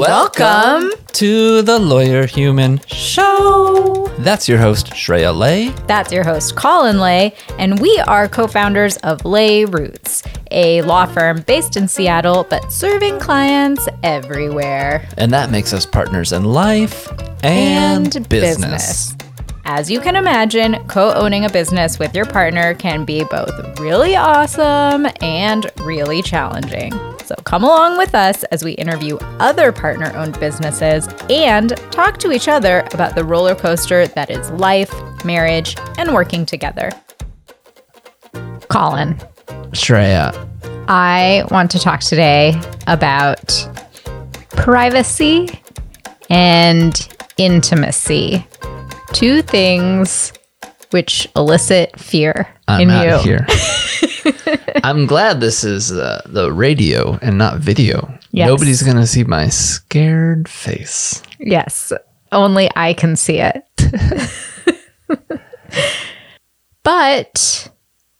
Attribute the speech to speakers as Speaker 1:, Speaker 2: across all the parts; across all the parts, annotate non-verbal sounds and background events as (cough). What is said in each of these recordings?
Speaker 1: Welcome
Speaker 2: to the Lawyer Human Show. That's your host, Shreya Lay.
Speaker 1: That's your host, Colin Lay, and we are co founders of Lay Roots, a law firm based in Seattle but serving clients everywhere.
Speaker 2: And that makes us partners in life and,
Speaker 1: And
Speaker 2: business.
Speaker 1: business. As you can imagine, co owning a business with your partner can be both really awesome and really challenging. So come along with us as we interview other partner owned businesses and talk to each other about the roller coaster that is life, marriage, and working together. Colin,
Speaker 2: Shreya,
Speaker 1: I want to talk today about privacy and intimacy. Two things which elicit fear
Speaker 2: I'm
Speaker 1: in you. (laughs) (laughs)
Speaker 2: I'm glad this is uh, the radio and not video.
Speaker 1: Yes.
Speaker 2: Nobody's going to see my scared face.
Speaker 1: Yes, only I can see it. (laughs) but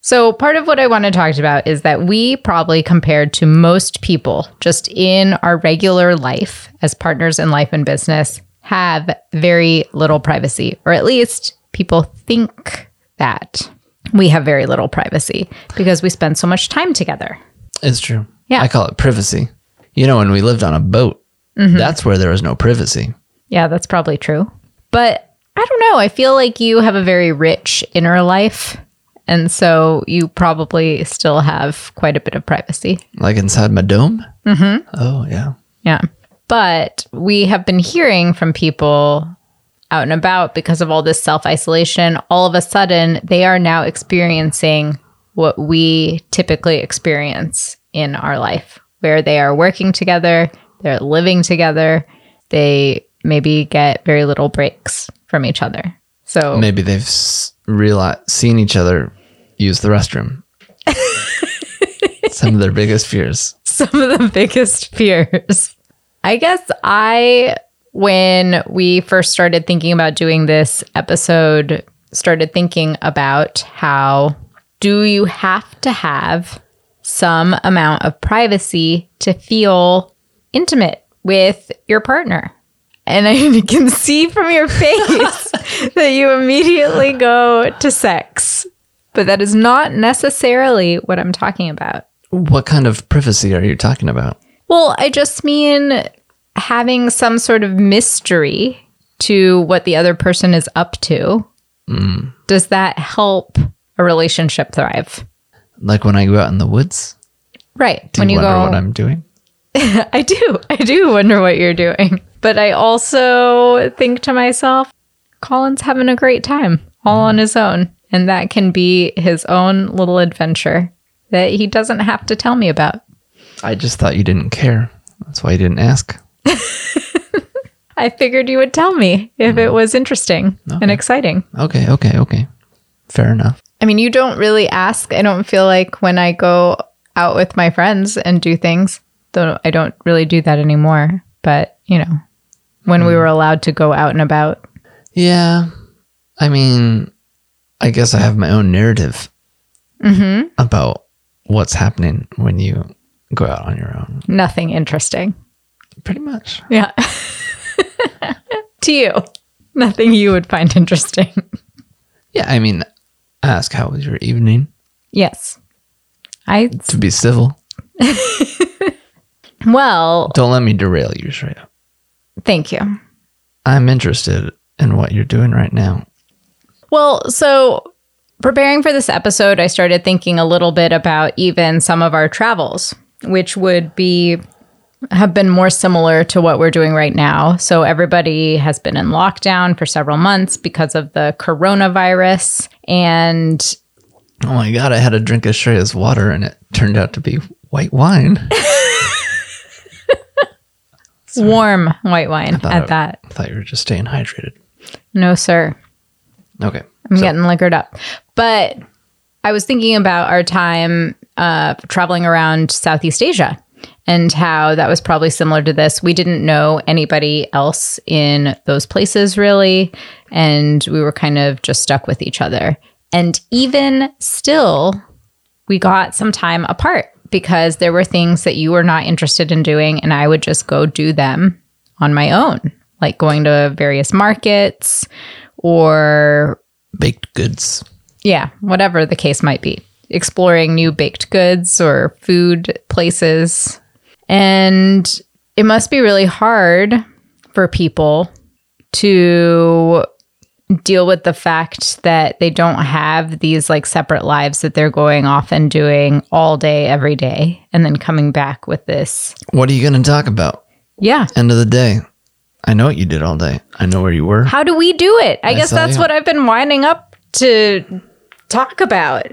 Speaker 1: so part of what I want to talk about is that we probably compared to most people just in our regular life as partners in life and business have very little privacy or at least people think that we have very little privacy because we spend so much time together.
Speaker 2: It's true.
Speaker 1: Yeah.
Speaker 2: I call it privacy. You know, when we lived on a boat, that's where there was no privacy.
Speaker 1: Yeah, that's probably true. But I don't know. I feel like you have a very rich inner life. And so you probably still have quite a bit of privacy.
Speaker 2: Like inside my dome? Mm-hmm. Oh, yeah.
Speaker 1: Yeah. But we have been hearing from people out and about because of all this self isolation. All of a sudden, they are now experiencing what we typically experience in our life, where they are working together, they're living together, they maybe get very little breaks from each other. So
Speaker 2: Maybe they've s- realized, seen each other use the restroom. Some of their biggest fears. (laughs)
Speaker 1: some of the biggest fears. I guess I, when we first started thinking about doing this episode, started thinking about how do you have to have some amount of privacy to feel intimate with your partner? And I (laughs) can see from your face (laughs) that you immediately go to sex. But that is not necessarily what I'm talking about.
Speaker 2: What kind of privacy are you talking about?
Speaker 1: Well, I just mean having some sort of mystery to what the other person is up to. Does that help a relationship thrive?
Speaker 2: Like when I go out in the woods?
Speaker 1: Right.
Speaker 2: Do
Speaker 1: when
Speaker 2: you
Speaker 1: you
Speaker 2: wonder
Speaker 1: go,
Speaker 2: what I'm doing? (laughs)
Speaker 1: I do. I do wonder what you're doing. But I also think to myself, Colin's having a great time all on his own. And that can be his own little adventure that he doesn't have to tell me about.
Speaker 2: I just thought you didn't care. That's why you didn't ask. (laughs)
Speaker 1: I figured you would tell me if it mm. was interesting and exciting.
Speaker 2: Okay, okay, okay. Fair enough.
Speaker 1: I mean, you don't really ask. I don't feel like when I go out with my friends and do things, though I don't really do that anymore. But, you know, when we mm. were allowed to go out and about,
Speaker 2: Yeah. I mean, I guess I have my own narrative mm-hmm. about what's happening when you go out on your own.
Speaker 1: nothing interesting.
Speaker 2: Pretty much.
Speaker 1: Yeah. (laughs) to you, nothing you would find interesting.
Speaker 2: Yeah, I mean, ask how was your evening
Speaker 1: yes. I,
Speaker 2: to be civil. (laughs)
Speaker 1: well,
Speaker 2: Don't let me derail you, Shreya.
Speaker 1: thank you.
Speaker 2: I'm interested in what you're doing right now.
Speaker 1: Well, so preparing for this episode, I started thinking a little bit about even some of our travels, which would be have been more similar to what we're doing right now. So everybody has been in lockdown for several months because of the coronavirus and
Speaker 2: Oh my god, I had a drink of Shreya's water and it turned out to be white wine. (laughs)
Speaker 1: warm white wine at
Speaker 2: I-
Speaker 1: that.
Speaker 2: I thought you were just staying hydrated.
Speaker 1: No, sir.
Speaker 2: Okay.
Speaker 1: I'm getting liquored up. But I was thinking about our time uh, traveling around Southeast Asia and how that was probably similar to this. We didn't know anybody else in those places really. And we were kind of just stuck with each other. And even still, we got some time apart because there were things that you were not interested in doing and I would just go do them on my own, like going to various markets or
Speaker 2: Baked goods.
Speaker 1: yeah, whatever the case might be. Exploring new baked goods or food places. And it must be really hard for people to deal with the fact that they don't have these like separate lives that they're going off and doing all day, every day, and then coming back with this.
Speaker 2: What are you going to talk about?
Speaker 1: Yeah.
Speaker 2: End of the day. I know what you did all day. I know where you were.
Speaker 1: How do we do it? I, guess that's
Speaker 2: you.
Speaker 1: what I've been winding up to talk about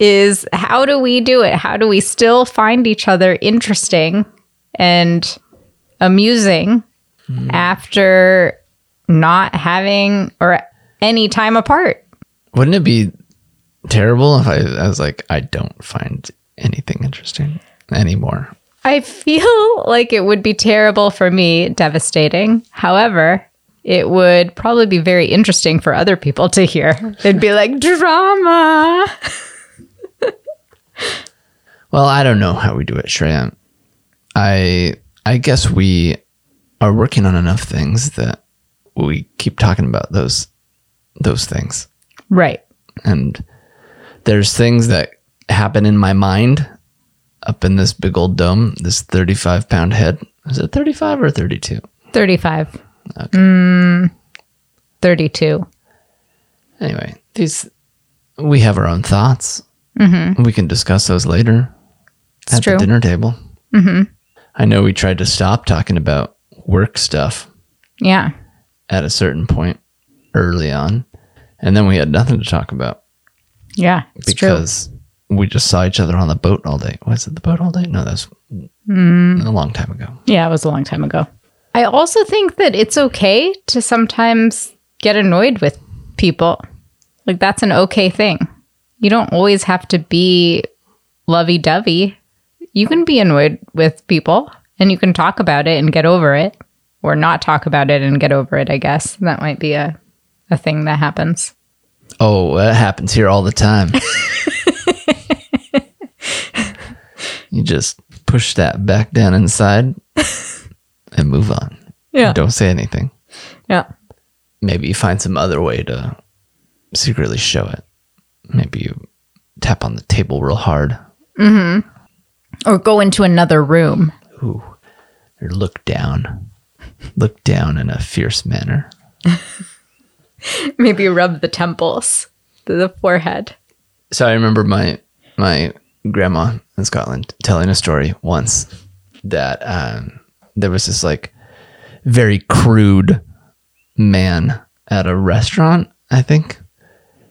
Speaker 1: is how do we do it? How do we still find each other interesting and amusing mm-hmm. after not having or any time apart?
Speaker 2: Wouldn't it be terrible if I, I was like, I don't find anything interesting anymore?
Speaker 1: I feel (laughs) like it would be terrible for me, devastating. However, it would probably be very interesting for other people to hear. They'd be like, drama. (laughs)
Speaker 2: Well, I don't know how we do it, Shreya. I I guess we are working on enough things that we keep talking about those those things.
Speaker 1: Right.
Speaker 2: And there's things that happen in my mind up in this big old dome, this 35 pound head. Is it 35 or 32?
Speaker 1: 35. Mm, 32.
Speaker 2: Anyway, these we have our own thoughts. We can discuss those later
Speaker 1: It's
Speaker 2: at
Speaker 1: true.
Speaker 2: the dinner table. Mm-hmm. I know we tried to stop talking about work stuff
Speaker 1: Yeah.
Speaker 2: at a certain point early on, and then we had nothing to talk about
Speaker 1: Yeah. It's true.
Speaker 2: because we just saw each other on the boat all day. Was it the boat all day? No, that's a long time ago.
Speaker 1: Yeah, it was a long time ago. I also think that it's okay to sometimes get annoyed with people. Like, that's an okay thing. You don't always have to be lovey dovey. You can be annoyed with people and you can talk about it and get over it, or not talk about it and get over it, I guess. That might be a, a thing that happens.
Speaker 2: Oh, that happens here all the time. (laughs) you just push that back down inside and move on.
Speaker 1: Yeah.
Speaker 2: Don't say anything.
Speaker 1: Yeah.
Speaker 2: Maybe you find some other way to secretly show it. Maybe you tap on the table real hard.
Speaker 1: Or go into another room.
Speaker 2: Ooh. Or look down. Look down in a fierce manner. (laughs)
Speaker 1: Maybe rub the temples, the forehead.
Speaker 2: So I remember my my grandma in Scotland telling a story once that um, there was this like very crude man at a restaurant, I think,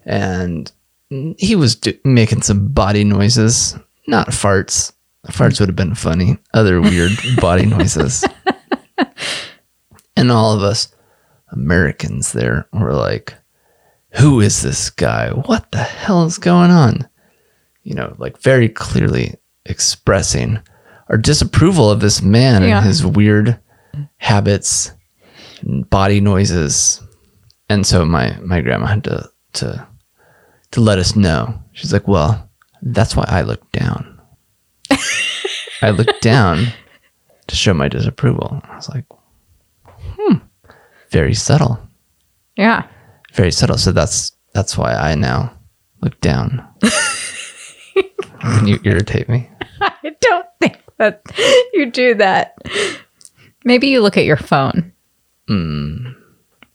Speaker 2: and he was do- making some body noises, not farts. Farts would have been funny. Other weird body (laughs) noises, and all of us Americans there were like, who is this guy? What the hell is going on? You know, like very clearly expressing our disapproval of this man
Speaker 1: Yeah.
Speaker 2: and his weird habits and body noises. And so my my grandma had to to to let us know. She's like, "Well, that's why I look down. (laughs) I look down to show my disapproval." I was like, "Hmm, very subtle."
Speaker 1: Yeah.
Speaker 2: very subtle. So that's that's why I now look down you irritate me. (laughs)
Speaker 1: I don't think that you do that. Maybe you look at your phone,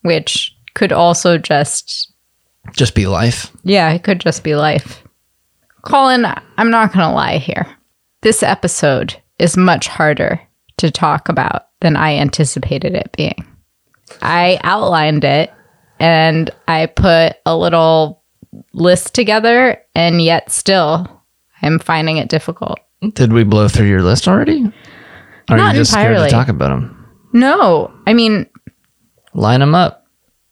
Speaker 1: which could also just,
Speaker 2: Just be life.
Speaker 1: yeah, it could just be life. Colin, I'm not going to lie here. This episode is much harder to talk about than I anticipated it being. I outlined it and I put a little list together, and yet still, I'm finding it difficult.
Speaker 2: Did we blow through your list already? Or are you just scared to talk about them?
Speaker 1: No, I mean,
Speaker 2: Line them up.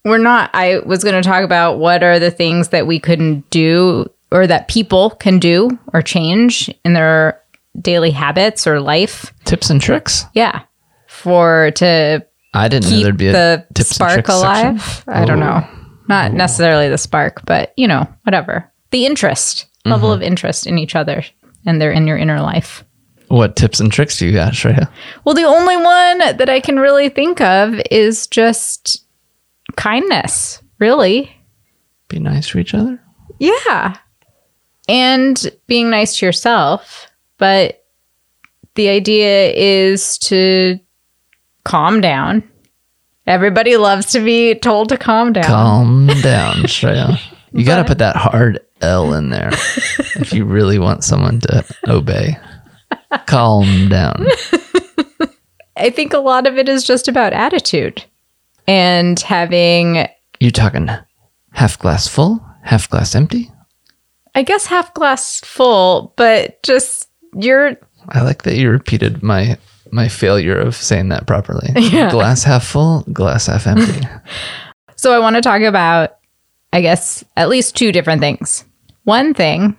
Speaker 1: We're not i was going to talk about what are the things that we couldn't do or that people can do or change in their daily habits or life.
Speaker 2: Tips and tricks.
Speaker 1: yeah. For to
Speaker 2: I didn't know there'd be a
Speaker 1: the spark alive. I don't know. Not necessarily the spark but you know whatever. The interest level
Speaker 2: Mm-hmm.
Speaker 1: of interest in each other and they're in your inner life.
Speaker 2: What tips and tricks do you got, Shreya?
Speaker 1: Well, the only one that I can really think of is just kindness, really.
Speaker 2: Be nice to each other.
Speaker 1: Yeah. And being nice to yourself. But the idea is to calm down. Everybody loves to be told to calm down.
Speaker 2: Calm down, Shreya. (laughs) You got to put that hard L in there if you really want someone to obey. Calm down. (laughs)
Speaker 1: I think a lot of it is just about attitude and having,
Speaker 2: You're talking half glass full, half glass empty?
Speaker 1: I guess, half glass full, but just you're
Speaker 2: I like that you repeated my my failure of saying that properly. (laughs)
Speaker 1: Yeah.
Speaker 2: Glass half full, glass half empty. (laughs) (laughs)
Speaker 1: So I want to talk about, I guess, at least two different things. One thing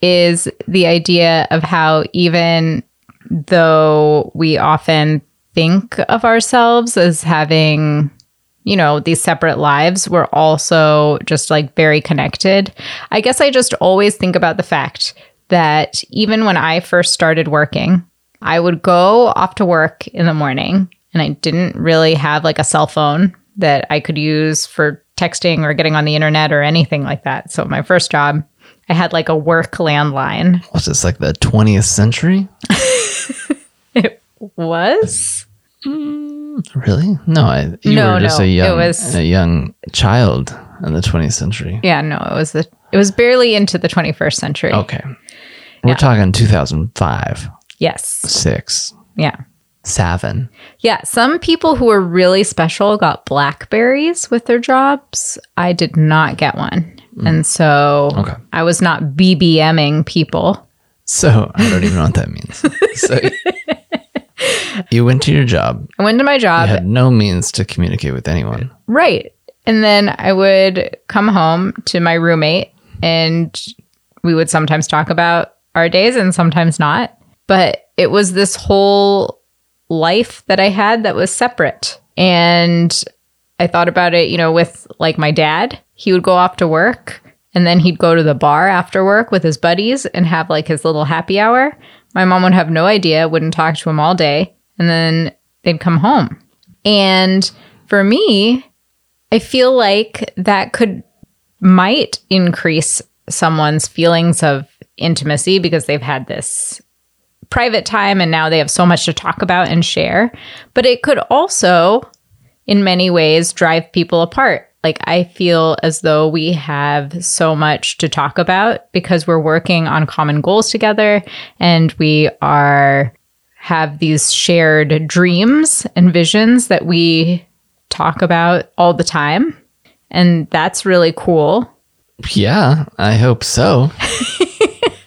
Speaker 1: is the idea of how even though we often think of ourselves as having, you know, these separate lives, we're also just like very connected. I guess I just always think about the fact that even when I first started working, I would go off to work in the morning and I didn't really have like a cell phone that I could use for texting or getting on the internet or anything like that. So my first job, I had like a work landline.
Speaker 2: What's this like the 20th century? (laughs)
Speaker 1: It was hmm.
Speaker 2: Really? No, I, you
Speaker 1: No,
Speaker 2: were just
Speaker 1: no,
Speaker 2: a
Speaker 1: it
Speaker 2: young
Speaker 1: was-
Speaker 2: a young child in the 20th century.
Speaker 1: yeah, no, it was the it was barely into the 21st century.
Speaker 2: Okay. We're
Speaker 1: Yeah.
Speaker 2: talking 2005,
Speaker 1: Yes.
Speaker 2: 6,
Speaker 1: Yeah.
Speaker 2: 7.
Speaker 1: Yeah, some people who were really special got blackberries with their jobs. I did not get one. Mm. And so
Speaker 2: Okay.
Speaker 1: I was not BBMing people.
Speaker 2: So, I don't even know what that means. (laughs) So you went to your job.
Speaker 1: I went to my
Speaker 2: You
Speaker 1: job.
Speaker 2: had no means to communicate with anyone.
Speaker 1: Right. And then I would come home to my roommate and we would sometimes talk about our days and sometimes not. But it was this whole life that I had that was separate. And I thought about it, you know, with like my dad, he would go off to work and then he'd go to the bar after work with his buddies and have like his little happy hour. My mom would have no idea, wouldn't talk to him all day, and then they'd come home. And for me, I feel like that could might increase someone's feelings of intimacy because they've had this private time and now they have so much to talk about and share. But it could also, in many ways, drive people apart. Like, I feel as though we have so much to talk about because we're working on common goals together and we are have these shared dreams and visions that we talk about all the time. And that's really cool.
Speaker 2: Yeah, I hope so. (laughs)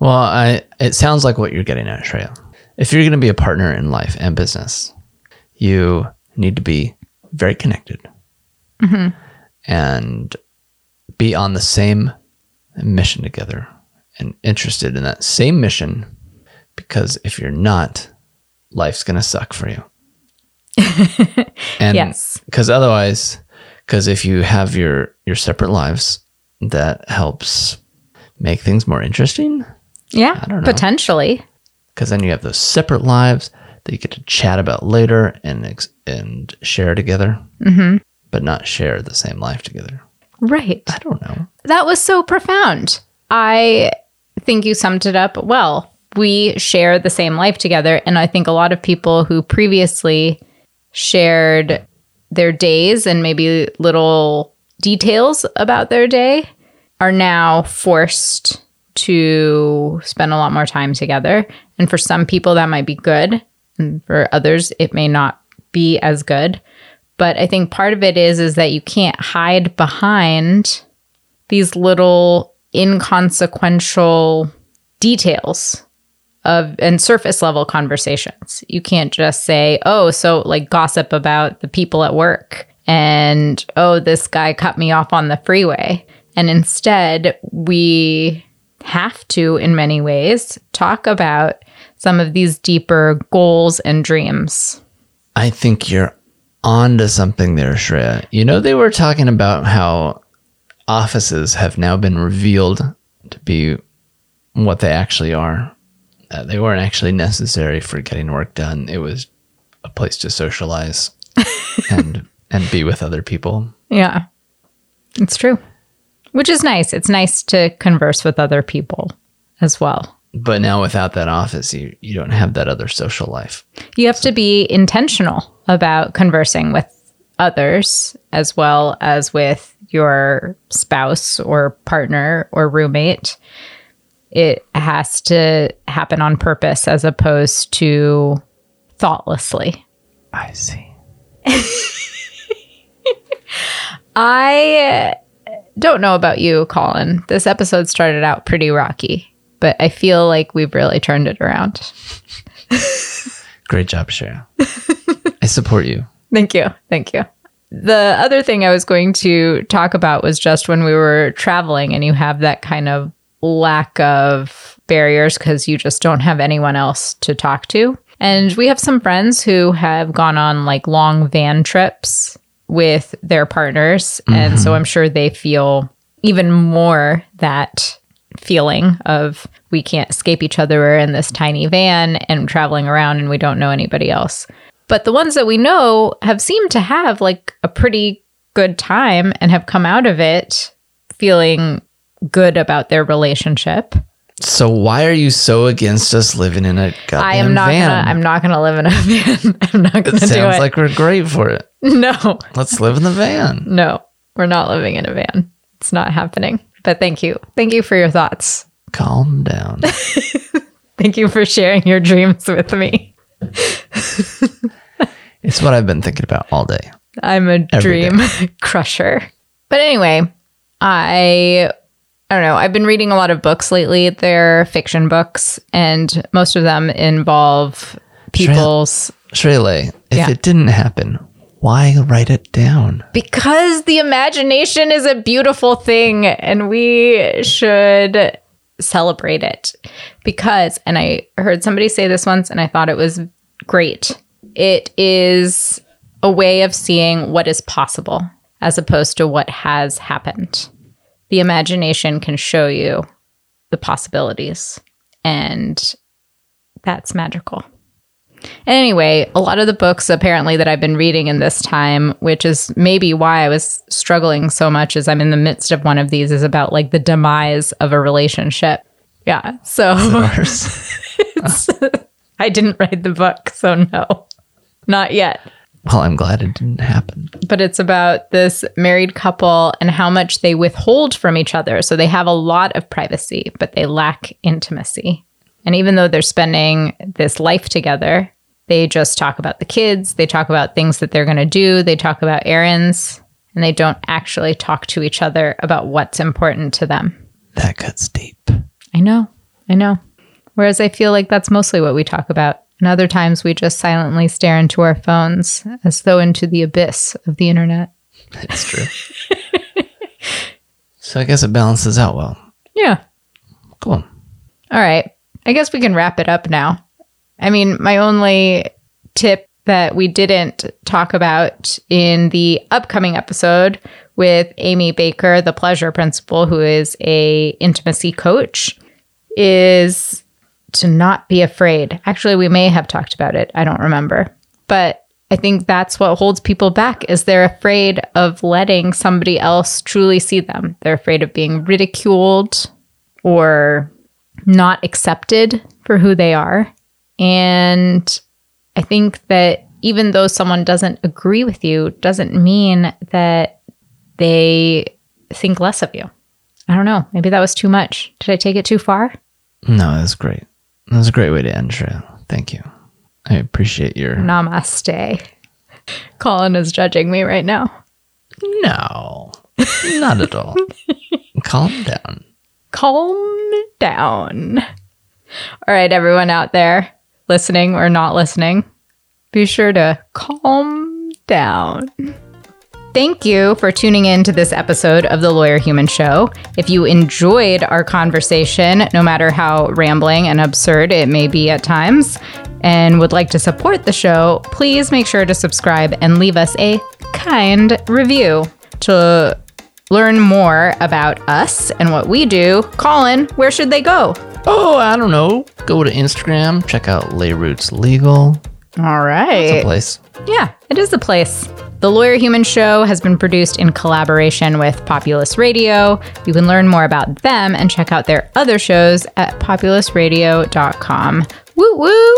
Speaker 2: well, I it sounds like what you're getting at, Shreya. If you're going to be a partner in life and business, you need to be very connected mm-hmm. and be on the same mission together and interested in that same mission. Because if you're not, life's going to suck for you. (laughs) and
Speaker 1: Yes.
Speaker 2: because otherwise because if you have your your separate lives that helps make things more interesting
Speaker 1: Yeah,
Speaker 2: I don't know.
Speaker 1: potentially.
Speaker 2: because then you have those separate lives that you get to chat about later and ex- and share together mm-hmm. but not share the same life together
Speaker 1: Right.
Speaker 2: i don't know
Speaker 1: That was so profound. I think you summed it up well. We share the same life together. And I think a lot of people who previously shared their days and maybe little details about their day are now forced to spend a lot more time together. And for some people, that might be good. And for others, it may not be as good. But I think part of it is is that you can't hide behind these little inconsequential details of and surface level conversations. You can't just say, "Oh, so like gossip about the people at work." And, "Oh, this guy cut me off on the freeway." And instead, we have to in many ways talk about some of these deeper goals and dreams.
Speaker 2: i think you're on to something there shreya you know they were talking about how offices have now been revealed to be what they actually are Uh, they weren't actually necessary for getting work done. It was a place to socialize (laughs) and and be with other people.
Speaker 1: Yeah. It's true. Which is nice. It's nice to converse with other people as well.
Speaker 2: But now without that office, you you don't have that other social life.
Speaker 1: You have to be intentional about conversing with others as well as with your spouse or partner or roommate. It has to happen on purpose as opposed to thoughtlessly.
Speaker 2: I see. (laughs)
Speaker 1: I don't know about you, Colin. This episode started out pretty rocky, but I feel like we've really turned it around. (laughs)
Speaker 2: Great job, Cheryl. I support you.
Speaker 1: Thank you. Thank you. The other thing I was going to talk about was just when we were traveling and you have that kind of lack of barriers because you just don't have anyone else to talk to. And we have some friends who have gone on like long van trips with their partners. And so mm-hmm. I'm sure they feel even more that feeling of we can't escape each other. We're in this tiny van and traveling around and we don't know anybody else. But the ones that we know have seemed to have like a pretty good time and have come out of it feeling good about their relationship.
Speaker 2: So why are you so against us living in a goddamn
Speaker 1: I am not
Speaker 2: van?
Speaker 1: gonna I'm not gonna live in a (laughs) van. I'm not gonna
Speaker 2: it
Speaker 1: do it.
Speaker 2: Sounds like we're great for it. (laughs)
Speaker 1: no,
Speaker 2: Let's live in the van.
Speaker 1: no, we're not living in a van. It's not happening. But thank you. Thank you for your thoughts.
Speaker 2: Calm down. (laughs)
Speaker 1: Thank you for sharing your dreams with me.
Speaker 2: it's what I've been thinking about all day.
Speaker 1: I'm a
Speaker 2: Every
Speaker 1: dream crusher. But anyway, I I don't know. I've been reading a lot of books lately. They're fiction books, and most of them involve people's
Speaker 2: Shreya, if
Speaker 1: Yeah.
Speaker 2: it didn't happen, why write it down?
Speaker 1: because the imagination is a beautiful thing and we should celebrate it. Because, and I heard somebody say this once and I thought it was great. It is a way of seeing what is possible as opposed to what has happened. The imagination can show you the possibilities, and that's magical. Anyway, a lot of the books apparently that I've been reading in this time, which is maybe why I was struggling so much as I'm in the midst of one of these, is about like the demise of a relationship. Yeah. So. (laughs) I didn't write the book, so no, not yet.
Speaker 2: Well, I'm glad it didn't happen.
Speaker 1: But it's about this married couple and how much they withhold from each other. So they have a lot of privacy, but they lack intimacy. And even though they're spending this life together, they just talk about the kids, they talk about things that they're going to do, they talk about errands, and they don't actually talk to each other about what's important to them.
Speaker 2: That cuts deep.
Speaker 1: I know, I know. Whereas I feel like that's mostly what we talk about. And other times we just silently stare into our phones as though into the abyss of the internet.
Speaker 2: That's true. (laughs) so I guess it balances out well.
Speaker 1: Yeah.
Speaker 2: Cool.
Speaker 1: All right. I guess we can wrap it up now. I mean, my only tip that we didn't talk about in the upcoming episode with Amy Baker, the pleasure principle, who is a intimacy coach, is to not be afraid. Actually, we may have talked about it. I don't remember. But I think that's what holds people back is they're afraid of letting somebody else truly see them. They're afraid of being ridiculed or not accepted for who they are. And I think that even though someone doesn't agree with you, doesn't mean that they think less of you. I don't know. Maybe that was too much. Did I take it too far?
Speaker 2: No, that's great. That was a great way to end, Shreya. Thank you. I appreciate your.
Speaker 1: Namaste. Colin is judging me right now.
Speaker 2: No, not at all. (laughs) Calm down.
Speaker 1: Calm down. All right, everyone out there listening or not listening, be sure to calm down. Thank you for tuning in to this episode of the Lawyer Human Show. If you enjoyed our conversation, no matter how rambling and absurd it may be at times, and would like to support the show, please make sure to subscribe and leave us a kind review. To learn more about us and what we do, Colin, where should they go?
Speaker 2: Oh, I don't know. Go to Instagram, check out Lay Roots Legal.
Speaker 1: All right.
Speaker 2: It's a place.
Speaker 1: Yeah, it is a place. The Lawyer Human Show has been produced in collaboration with Populous Radio. You can learn more about them and check out their other shows at populousradio.com. Woo woo!